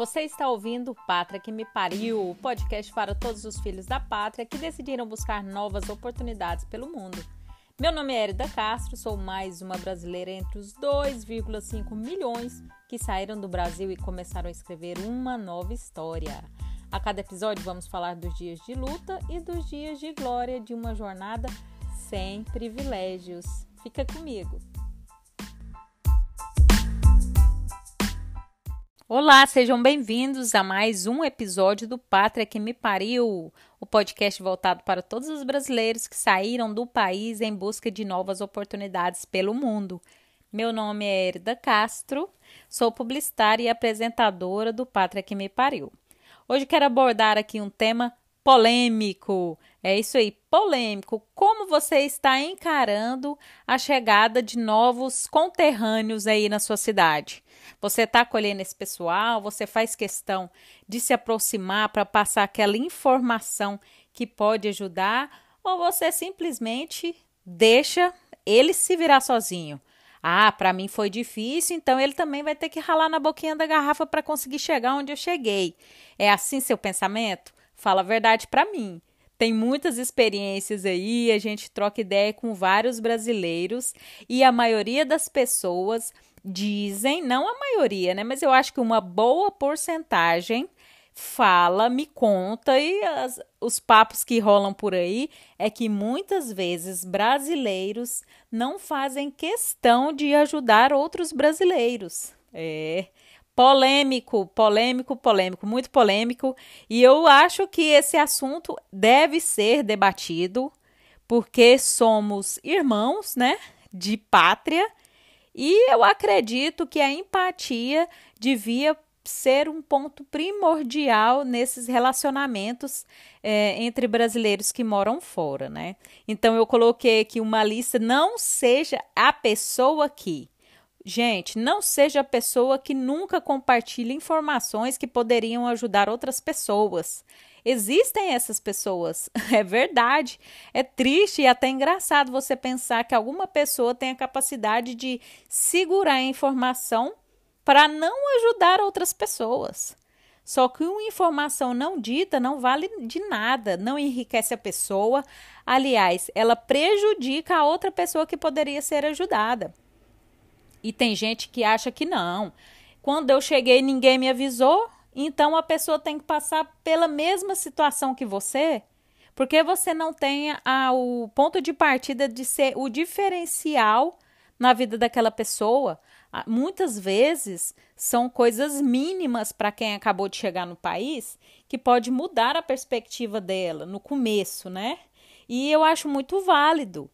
Você está ouvindo Pátria que me pariu, o podcast para todos os filhos da pátria que decidiram buscar novas oportunidades pelo mundo. Meu nome é Erida Castro, sou mais uma brasileira entre os 2,5 milhões que saíram do Brasil e começaram a escrever uma nova história. A cada episódio vamos falar dos dias de luta e dos dias de glória de uma jornada sem privilégios. Fica comigo. Olá, sejam bem-vindos a mais um episódio do Pátria que me pariu, o podcast voltado para todos os brasileiros que saíram do país em busca de novas oportunidades pelo mundo. Meu nome é Erida Castro, sou publicitária e apresentadora do Pátria que me pariu. Hoje quero abordar aqui um tema polêmico. É isso aí, polêmico. Como você está encarando a chegada de novos conterrâneos aí na sua cidade? Você está acolhendo esse pessoal? Você faz questão de se aproximar para passar aquela informação que pode ajudar? Ou você simplesmente deixa ele se virar sozinho? Ah, para mim foi difícil, então ele também vai ter que ralar na boquinha da garrafa para conseguir chegar onde eu cheguei. É assim seu pensamento? Fala a verdade para mim. Tem muitas experiências aí, a gente troca ideia com vários brasileiros e a maioria das pessoas dizem, não a maioria, né? Mas eu acho que uma boa porcentagem fala, me conta e as, os papos que rolam por aí é que muitas vezes brasileiros não fazem questão de ajudar outros brasileiros. É polêmico, polêmico, polêmico, muito polêmico, e eu acho que esse assunto deve ser debatido porque somos irmãos, né, de pátria e eu acredito que a empatia devia ser um ponto primordial nesses relacionamentos é, entre brasileiros que moram fora, né? Então eu coloquei aqui uma lista, não seja a pessoa que. Gente, não seja a pessoa que nunca compartilha informações que poderiam ajudar outras pessoas. Existem essas pessoas, é verdade. É triste e até engraçado você pensar que alguma pessoa tem a capacidade de segurar a informação para não ajudar outras pessoas. Só que uma informação não dita não vale de nada, não enriquece a pessoa. Aliás, ela prejudica a outra pessoa que poderia ser ajudada. E tem gente que acha que não. Quando eu cheguei, ninguém me avisou. Então a pessoa tem que passar pela mesma situação que você, porque você não tem a, o ponto de partida de ser o diferencial na vida daquela pessoa. Muitas vezes são coisas mínimas para quem acabou de chegar no país que pode mudar a perspectiva dela no começo, né? E eu acho muito válido.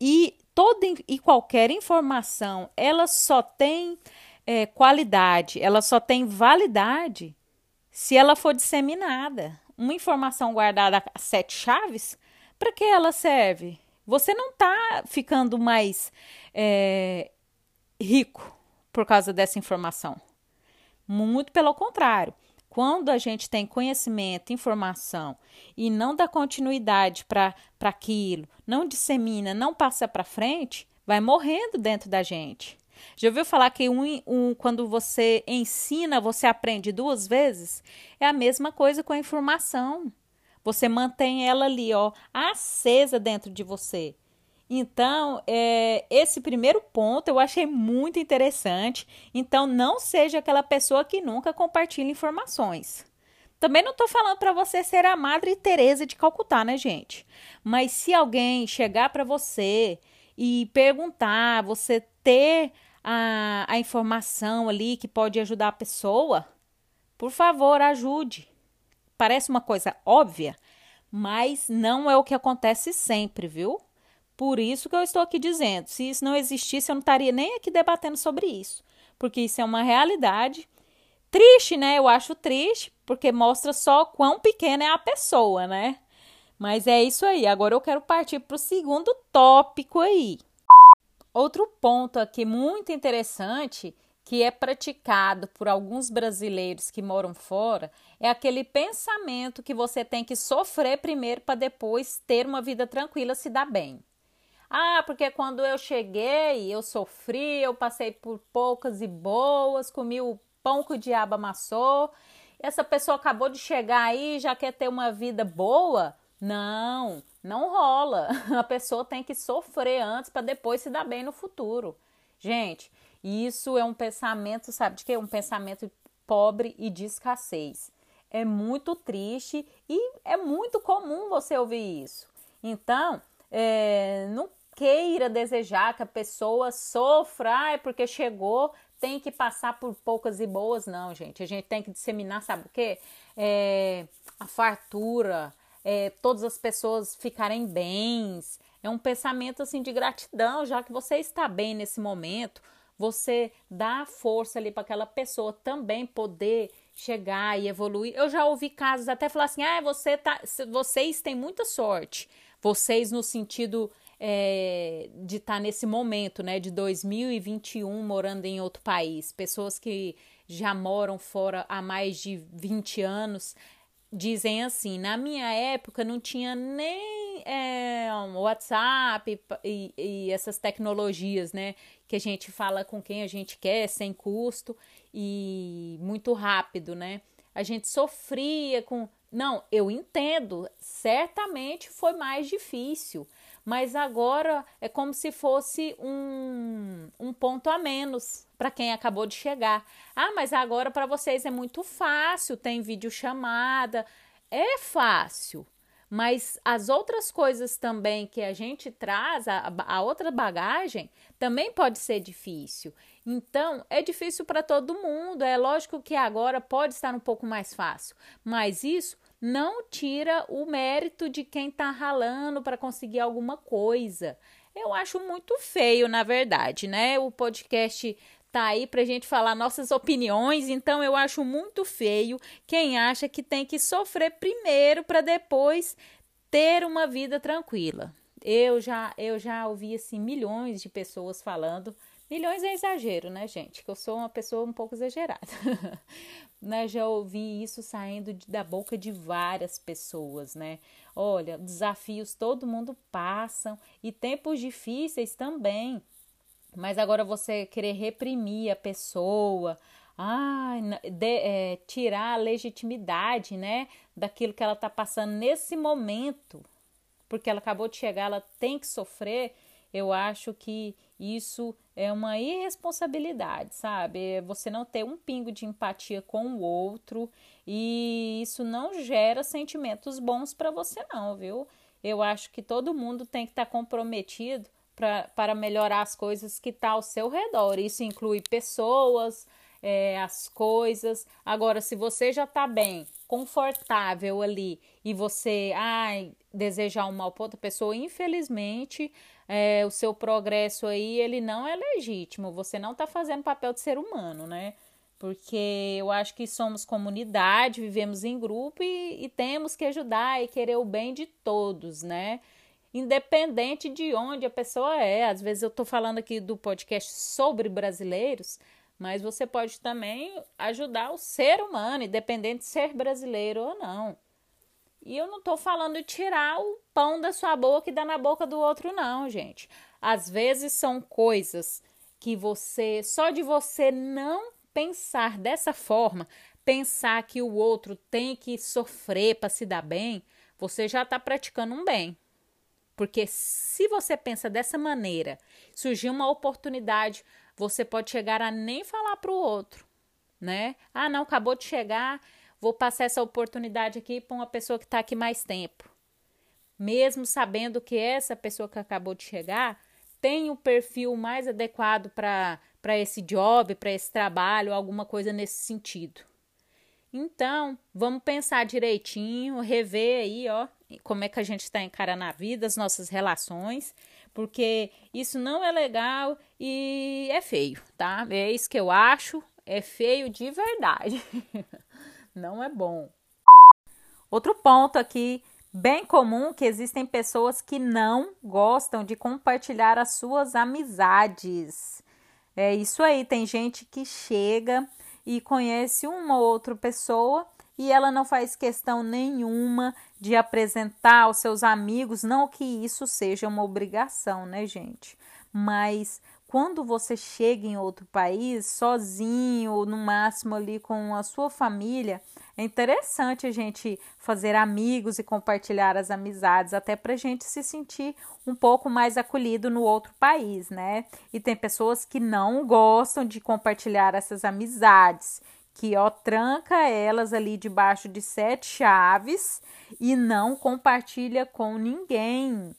E toda e qualquer informação, ela só tem é, qualidade, ela só tem validade se ela for disseminada. Uma informação guardada a sete chaves, para que ela serve? Você não está ficando mais é, rico por causa dessa informação. Muito pelo contrário. Quando a gente tem conhecimento, informação e não dá continuidade para aquilo, não dissemina, não passa para frente, vai morrendo dentro da gente. Já ouviu falar que um, um, quando você ensina, você aprende duas vezes? É a mesma coisa com a informação. Você mantém ela ali, ó, acesa dentro de você. Então, é, esse primeiro ponto eu achei muito interessante. Então, não seja aquela pessoa que nunca compartilha informações. Também não estou falando para você ser a Madre Teresa de Calcutá, né, gente? Mas se alguém chegar para você e perguntar, você ter a, a informação ali que pode ajudar a pessoa, por favor, ajude. Parece uma coisa óbvia, mas não é o que acontece sempre, viu? Por isso que eu estou aqui dizendo. Se isso não existisse, eu não estaria nem aqui debatendo sobre isso, porque isso é uma realidade. Triste, né? Eu acho triste, porque mostra só quão pequena é a pessoa, né? Mas é isso aí. Agora eu quero partir para o segundo tópico aí. Outro ponto aqui muito interessante que é praticado por alguns brasileiros que moram fora é aquele pensamento que você tem que sofrer primeiro para depois ter uma vida tranquila, se dar bem. Ah, porque quando eu cheguei, eu sofri, eu passei por poucas e boas, comi o pão que o diabo amassou. Essa pessoa acabou de chegar aí, já quer ter uma vida boa? Não, não rola. A pessoa tem que sofrer antes para depois se dar bem no futuro. Gente, isso é um pensamento, sabe de quê? Um pensamento pobre e de escassez. É muito triste e é muito comum você ouvir isso. Então, é, não queira desejar que a pessoa sofra, é porque chegou, tem que passar por poucas e boas, não, gente. A gente tem que disseminar, sabe o quê? É, a fartura, é, todas as pessoas ficarem bens. É um pensamento assim de gratidão, já que você está bem nesse momento, você dá força ali para aquela pessoa também poder chegar e evoluir. Eu já ouvi casos até falar assim: ah, você tá, vocês têm muita sorte. Vocês no sentido é, de estar tá nesse momento, né, de 2021 morando em outro país, pessoas que já moram fora há mais de 20 anos dizem assim: na minha época não tinha nem é, WhatsApp e, e, essas tecnologias, né? Que a gente fala com quem a gente quer, sem custo e muito rápido, né? A gente sofria com. Não, eu entendo, certamente foi mais difícil mas agora é como se fosse um, um ponto a menos para quem acabou de chegar. Ah, mas agora para vocês é muito fácil, tem videochamada. É fácil, mas as outras coisas também que a gente traz, a, a outra bagagem, também pode ser difícil. Então, é difícil para todo mundo. É lógico que agora pode estar um pouco mais fácil, mas isso não tira o mérito de quem está ralando para conseguir alguma coisa. Eu acho muito feio, na verdade, né? O podcast tá aí para gente falar nossas opiniões, então eu acho muito feio quem acha que tem que sofrer primeiro para depois ter uma vida tranquila. Eu já eu já ouvi assim milhões de pessoas falando Milhões é exagero, né, gente? Que eu sou uma pessoa um pouco exagerada. né? Já ouvi isso saindo de, da boca de várias pessoas, né? Olha, desafios todo mundo passa e tempos difíceis também. Mas agora você querer reprimir a pessoa, ah, de, é, tirar a legitimidade, né, daquilo que ela está passando nesse momento, porque ela acabou de chegar, ela tem que sofrer. Eu acho que isso é uma irresponsabilidade, sabe? É você não ter um pingo de empatia com o outro e isso não gera sentimentos bons para você, não, viu? Eu acho que todo mundo tem que estar tá comprometido pra, para melhorar as coisas que estão tá ao seu redor. Isso inclui pessoas, é, as coisas. Agora, se você já está bem, confortável ali e você ai, desejar um mal para outra pessoa, infelizmente é, o seu progresso aí ele não é legítimo. Você não está fazendo papel de ser humano, né? Porque eu acho que somos comunidade, vivemos em grupo e, e temos que ajudar e querer o bem de todos, né? Independente de onde a pessoa é. Às vezes eu estou falando aqui do podcast sobre brasileiros, mas você pode também ajudar o ser humano, independente de ser brasileiro ou não. E eu não tô falando tirar o pão da sua boca e dar na boca do outro, não, gente. Às vezes são coisas que você, só de você não pensar dessa forma, pensar que o outro tem que sofrer para se dar bem, você já está praticando um bem. Porque se você pensa dessa maneira, surgir uma oportunidade, você pode chegar a nem falar para o outro, né? Ah, não, acabou de chegar, vou passar essa oportunidade aqui para uma pessoa que está aqui mais tempo. Mesmo sabendo que essa pessoa que acabou de chegar tem o perfil mais adequado para esse job, para esse trabalho, alguma coisa nesse sentido. Então, vamos pensar direitinho, rever aí, ó, como é que a gente está encarando a vida, as nossas relações, porque isso não é legal e é feio, tá? É isso que eu acho, é feio de verdade. não é bom. Outro ponto aqui bem comum que existem pessoas que não gostam de compartilhar as suas amizades. É isso aí, tem gente que chega e conhece uma ou outra pessoa e ela não faz questão nenhuma de apresentar aos seus amigos, não que isso seja uma obrigação, né, gente? Mas quando você chega em outro país, sozinho, no máximo ali com a sua família, é interessante a gente fazer amigos e compartilhar as amizades, até para a gente se sentir um pouco mais acolhido no outro país, né? E tem pessoas que não gostam de compartilhar essas amizades, que ó, tranca elas ali debaixo de sete chaves e não compartilha com ninguém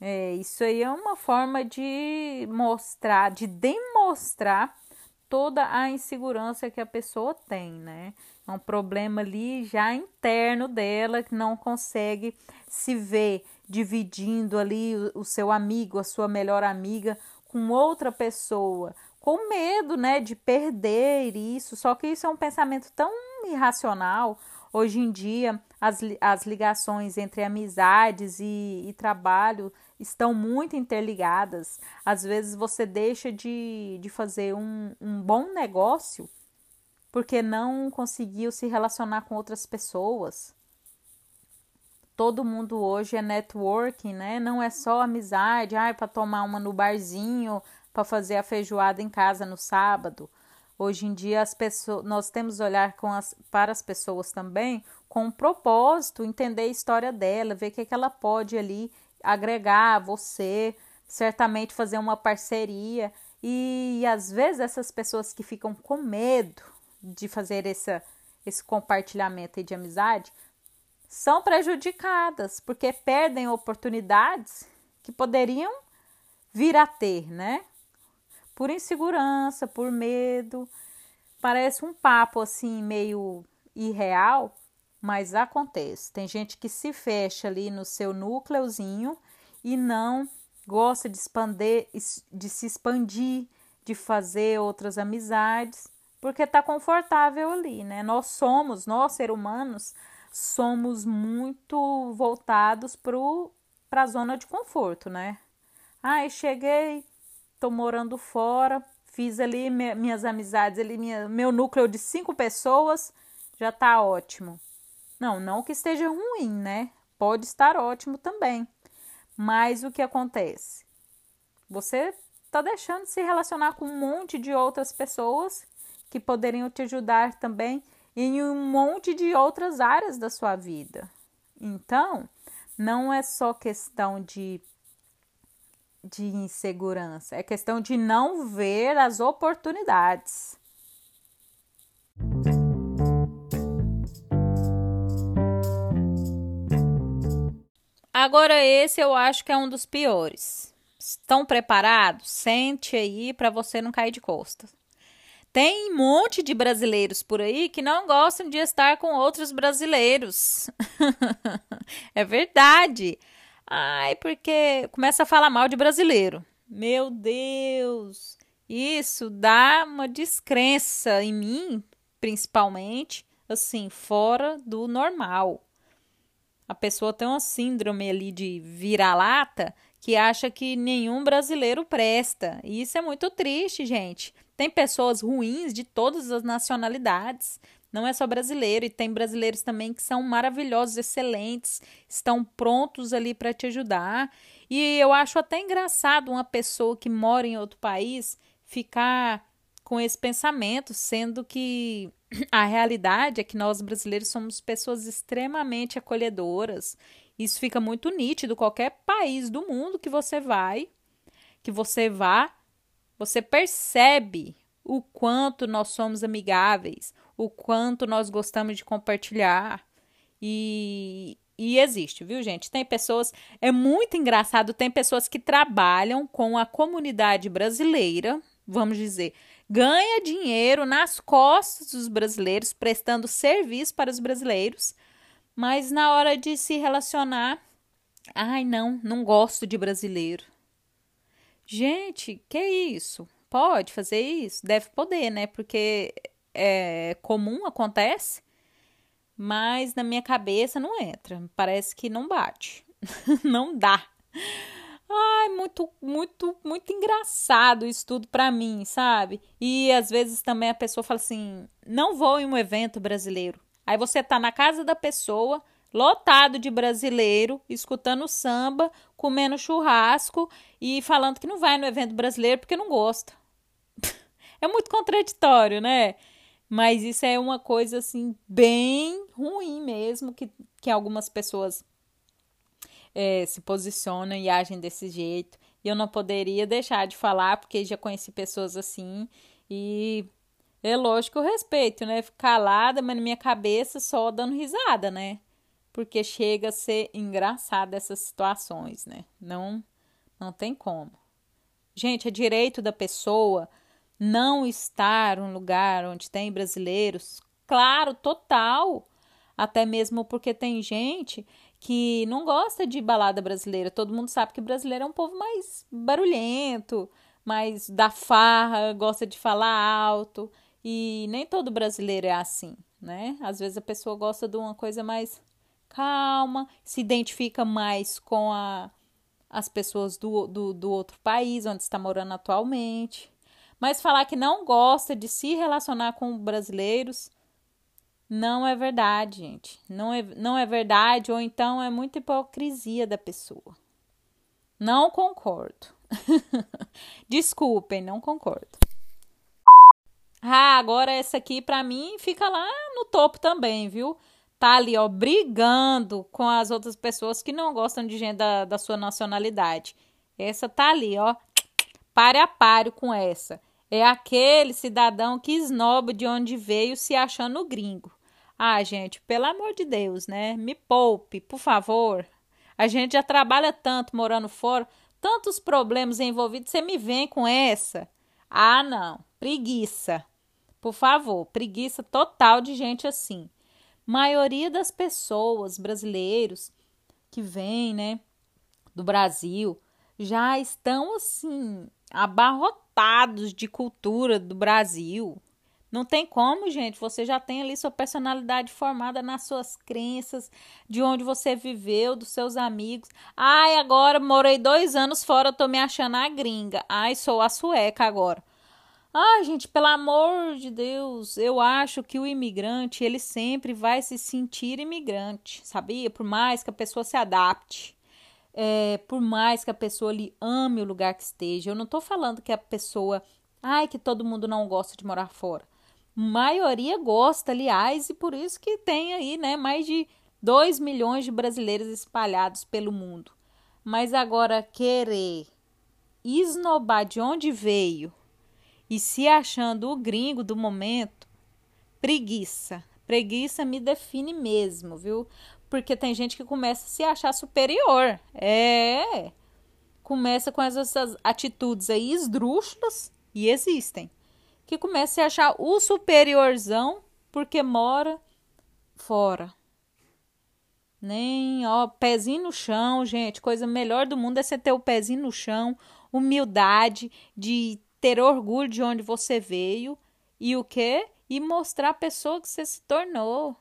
é, isso aí é uma forma de mostrar, de demonstrar toda a insegurança que a pessoa tem, né? É um problema ali já interno dela que não consegue se ver dividindo ali o, o seu amigo, a sua melhor amiga com outra pessoa, com medo, né, de perder isso. Só que isso é um pensamento tão irracional. Hoje em dia, as, as ligações entre amizades e, e trabalho estão muito interligadas. Às vezes você deixa de, de fazer um, um bom negócio porque não conseguiu se relacionar com outras pessoas. Todo mundo hoje é networking, né? Não é só amizade, ah, para tomar uma no barzinho, para fazer a feijoada em casa no sábado. Hoje em dia as pessoas, nós temos olhar as, para as pessoas também com um propósito, entender a história dela, ver o que, é que ela pode ali agregar você, certamente fazer uma parceria. E, e às vezes essas pessoas que ficam com medo de fazer essa, esse compartilhamento de amizade são prejudicadas, porque perdem oportunidades que poderiam vir a ter, né? Por insegurança, por medo. Parece um papo assim meio irreal, mas acontece. Tem gente que se fecha ali no seu núcleozinho e não gosta de expandir, de se expandir, de fazer outras amizades, porque está confortável ali, né? Nós somos, nós seres humanos, somos muito voltados para a zona de conforto, né? Ai, cheguei, tô morando fora, fiz ali minhas amizades, ali minha, meu núcleo de cinco pessoas, já tá ótimo. Não, não que esteja ruim, né? Pode estar ótimo também. Mas o que acontece? Você está deixando de se relacionar com um monte de outras pessoas que poderiam te ajudar também em um monte de outras áreas da sua vida. Então, não é só questão de, de insegurança, é questão de não ver as oportunidades. Agora, esse eu acho que é um dos piores. Estão preparados? Sente aí para você não cair de costas. Tem um monte de brasileiros por aí que não gostam de estar com outros brasileiros. é verdade. Ai, porque começa a falar mal de brasileiro. Meu Deus, isso dá uma descrença em mim, principalmente, assim, fora do normal. A pessoa tem uma síndrome ali de vira-lata que acha que nenhum brasileiro presta. E isso é muito triste, gente. Tem pessoas ruins de todas as nacionalidades. Não é só brasileiro, e tem brasileiros também que são maravilhosos, excelentes, estão prontos ali para te ajudar. E eu acho até engraçado uma pessoa que mora em outro país ficar com esse pensamento, sendo que a realidade é que nós brasileiros somos pessoas extremamente acolhedoras. Isso fica muito nítido qualquer país do mundo que você vai, que você vá, você percebe o quanto nós somos amigáveis, o quanto nós gostamos de compartilhar. E, e existe, viu, gente? Tem pessoas, é muito engraçado, tem pessoas que trabalham com a comunidade brasileira, vamos dizer, ganha dinheiro nas costas dos brasileiros, prestando serviço para os brasileiros, mas na hora de se relacionar, ai não, não gosto de brasileiro. Gente, que isso? Pode fazer isso? Deve poder, né? Porque é comum, acontece, mas na minha cabeça não entra. Parece que não bate. não dá. Ai, muito, muito, muito engraçado isso tudo para mim, sabe? E às vezes também a pessoa fala assim: não vou em um evento brasileiro. Aí você tá na casa da pessoa, lotado de brasileiro, escutando samba, comendo churrasco e falando que não vai no evento brasileiro porque não gosta. é muito contraditório, né? Mas isso é uma coisa assim bem ruim mesmo que, que algumas pessoas é, se posicionam e agem desse jeito. E eu não poderia deixar de falar porque já conheci pessoas assim e é lógico que eu respeito, né? Calada, mas na minha cabeça só dando risada, né? Porque chega a ser engraçado essas situações, né? Não, não tem como. Gente, é direito da pessoa não estar um lugar onde tem brasileiros. Claro, total. Até mesmo porque tem gente que não gosta de balada brasileira. Todo mundo sabe que brasileiro é um povo mais barulhento, mais da farra, gosta de falar alto. E nem todo brasileiro é assim, né? Às vezes a pessoa gosta de uma coisa mais calma, se identifica mais com a, as pessoas do, do, do outro país onde está morando atualmente. Mas falar que não gosta de se relacionar com brasileiros não é verdade, gente. Não é, não é verdade, ou então é muita hipocrisia da pessoa. Não concordo. Desculpem, não concordo. Ah, agora essa aqui para mim fica lá no topo também, viu? Tá ali, ó, brigando com as outras pessoas que não gostam de gente da, da sua nacionalidade. Essa tá ali, ó, pare a páreo com essa. É aquele cidadão que esnoba de onde veio se achando gringo. Ah, gente, pelo amor de Deus, né? Me poupe, por favor. A gente já trabalha tanto morando fora, tantos problemas envolvidos, você me vem com essa. Ah, não, preguiça. Por favor, preguiça total de gente assim. Maioria das pessoas brasileiros que vêm, né, do Brasil, já estão assim abarrotados de cultura do Brasil. Não tem como, gente. Você já tem ali sua personalidade formada nas suas crenças, de onde você viveu, dos seus amigos. Ai, agora morei dois anos fora, tô me achando a gringa. Ai, sou a sueca agora. Ai, gente, pelo amor de Deus, eu acho que o imigrante, ele sempre vai se sentir imigrante, sabia? Por mais que a pessoa se adapte. É, por mais que a pessoa lhe ame o lugar que esteja. Eu não tô falando que a pessoa. Ai, que todo mundo não gosta de morar fora maioria gosta, aliás, e por isso que tem aí, né, mais de 2 milhões de brasileiros espalhados pelo mundo. Mas agora querer esnobar de onde veio e se achando o gringo do momento, preguiça. Preguiça me define mesmo, viu? Porque tem gente que começa a se achar superior. É. Começa com essas atitudes aí esdrúxulas e existem que comece a achar o superiorzão porque mora fora. Nem, ó, pezinho no chão, gente. Coisa melhor do mundo é você ter o pezinho no chão, humildade, de ter orgulho de onde você veio e o quê? E mostrar a pessoa que você se tornou.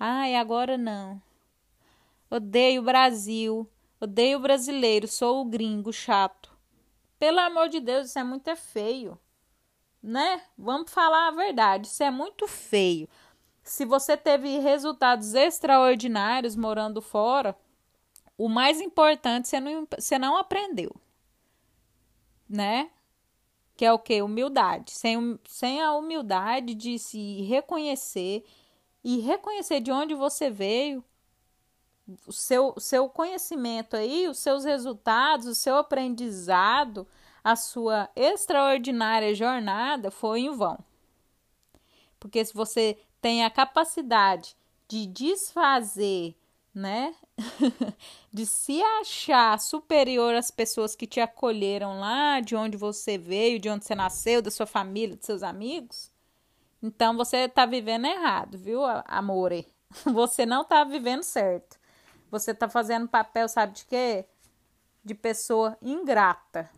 Ai, agora não. Odeio o Brasil. Odeio o brasileiro. Sou o gringo chato. Pelo amor de Deus, isso é muito é feio né? Vamos falar a verdade, isso é muito feio. Se você teve resultados extraordinários morando fora, o mais importante você não, você não aprendeu, né? Que é o que? Humildade. Sem, sem a humildade de se reconhecer e reconhecer de onde você veio, o seu, seu conhecimento aí, os seus resultados, o seu aprendizado, a sua extraordinária jornada foi em vão. Porque se você tem a capacidade de desfazer, né? de se achar superior às pessoas que te acolheram lá, de onde você veio, de onde você nasceu, da sua família, dos seus amigos, então você está vivendo errado, viu, amore? Você não está vivendo certo. Você está fazendo papel, sabe de quê? De pessoa ingrata.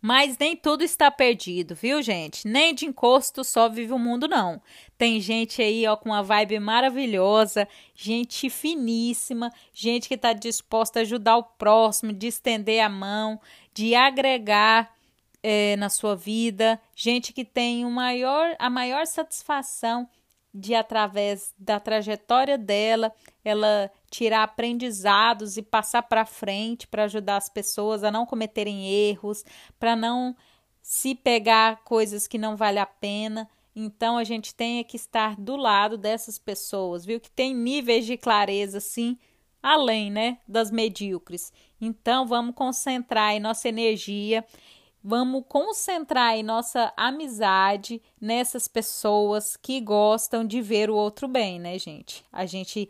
Mas nem tudo está perdido, viu, gente? Nem de encosto só vive o mundo, não. Tem gente aí, ó, com uma vibe maravilhosa, gente finíssima, gente que está disposta a ajudar o próximo, de estender a mão, de agregar é, na sua vida, gente que tem o maior, a maior satisfação de através da trajetória dela, ela tirar aprendizados e passar para frente para ajudar as pessoas a não cometerem erros, para não se pegar coisas que não vale a pena. Então a gente tem que estar do lado dessas pessoas, viu? Que tem níveis de clareza assim, além, né, das medíocres. Então vamos concentrar nossa energia Vamos concentrar em nossa amizade nessas pessoas que gostam de ver o outro bem, né, gente? A gente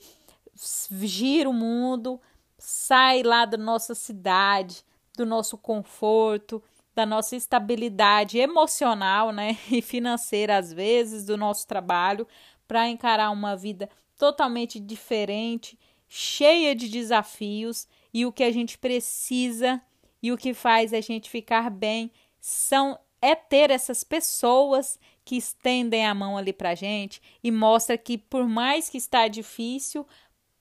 gira o mundo, sai lá da nossa cidade, do nosso conforto, da nossa estabilidade emocional, né, e financeira às vezes do nosso trabalho para encarar uma vida totalmente diferente, cheia de desafios e o que a gente precisa e o que faz a gente ficar bem são é ter essas pessoas que estendem a mão ali pra gente e mostra que por mais que está difícil,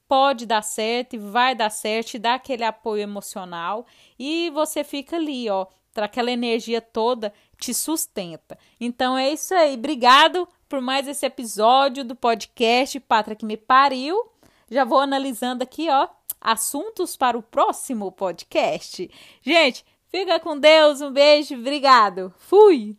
pode dar certo e vai dar certo, e dá aquele apoio emocional e você fica ali, ó, aquela energia toda te sustenta. Então é isso aí. Obrigado por mais esse episódio do podcast Pátria que me pariu. Já vou analisando aqui, ó, assuntos para o próximo podcast. Gente, fica com Deus, um beijo, obrigado. Fui.